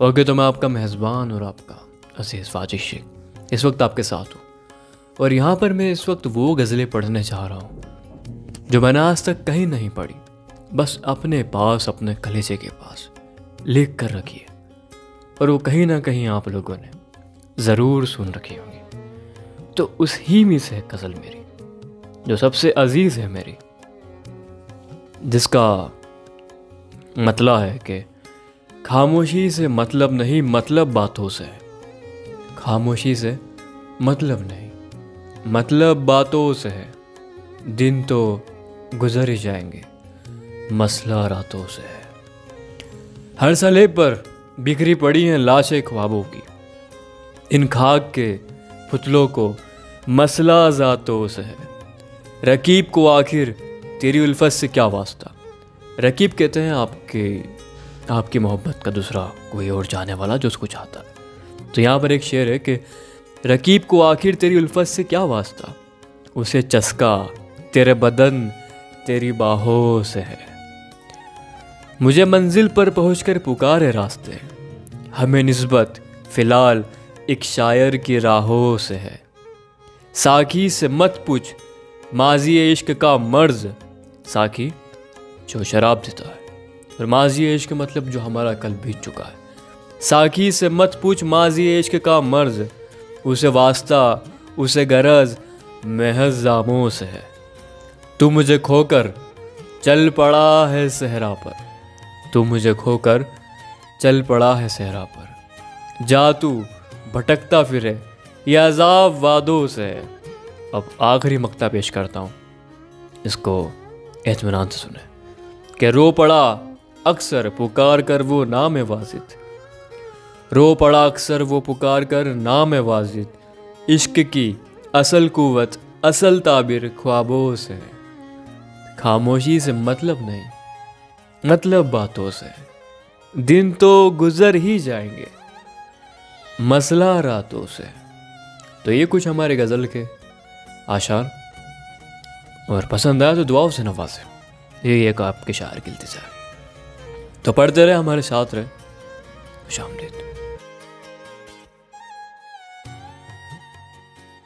Okay तो मैं आपका मेज़बान और आपका अज़ीज़ वाजिश शेख इस वक्त आपके साथ हूँ। और यहाँ पर मैं इस वक्त वो गज़लें पढ़ने जा रहा हूँ, जो मैंने आज तक कहीं नहीं पढ़ी। बस अपने पास, अपने कलेजे के पास लिख कर रखी है। और वो कहीं ना कहीं आप लोगों ने ज़रूर सुन रखी होंगी। तो उस ही में से गज़ल मेरी, जो सबसे अज़ीज़ है मेरी, जिसका मतला है कि खामोशी से मतलब नहीं मतलब बातों से। खामोशी से मतलब नहीं मतलब बातों से है। दिन तो गुजर ही जाएँगे, मसला रातों से है। हर सलेब पर बिखरी पड़ी हैं लाशें ख्वाबों की। इन खाक के पुतलों को मसला जातों से है। रकीब को आखिर तेरी उल्फत से क्या वास्ता? रकीब कहते हैं आपके आपकी मोहब्बत का दूसरा कोई और जाने वाला जो उसको चाहता तो यहाँ पर एक शेर है कि, रकीब को आखिर तेरी उल्फत से क्या वास्ता? उसे चस्का, तेरे बदन, तेरी बाहों से है। मुझे मंजिल पर पहुंचकर पुकारे रास्ते। हमें नस्बत, फ़िलहाल एक शायर की राहों से है। साकी से मत पूछ, माजी इश्क का मर्ज। साकी जो शराब देता है। और माजी इश्क मतलब जो हमारा कल बीत चुका है। साकी से मत पूछ माजी इश्क का मर्ज, उसे वास्ता, उसे गरज, महज जामों से है। तू मुझे खोकर चल पड़ा है सहरा पर। तू मुझे खोकर चल पड़ा है सहरा पर। जा तू, भटकता फिरे, ये अजाब वादों से। अब आखिरी मकता पेश करता हूँ। इसको एतमान से सुने। कि रो पड़ा अक्सर पुकार कर वो नाम वाजिद। रो पड़ा अक्सर वो पुकार कर नाम वाजिद। इश्क की असल कुवत, असल ताबिर ख्वाबों से खामोशी से मतलब नहीं मतलब बातों से दिन तो गुजर ही जाएँगे, मसला रातों से तो ये कुछ हमारे गज़ल के आशार। और पसंद आया तो दुआओं से नवाजे। ये एक आपके शार गिलती है। तो पढ़ते रहे हमारे साथ रहे। शाम आमदीद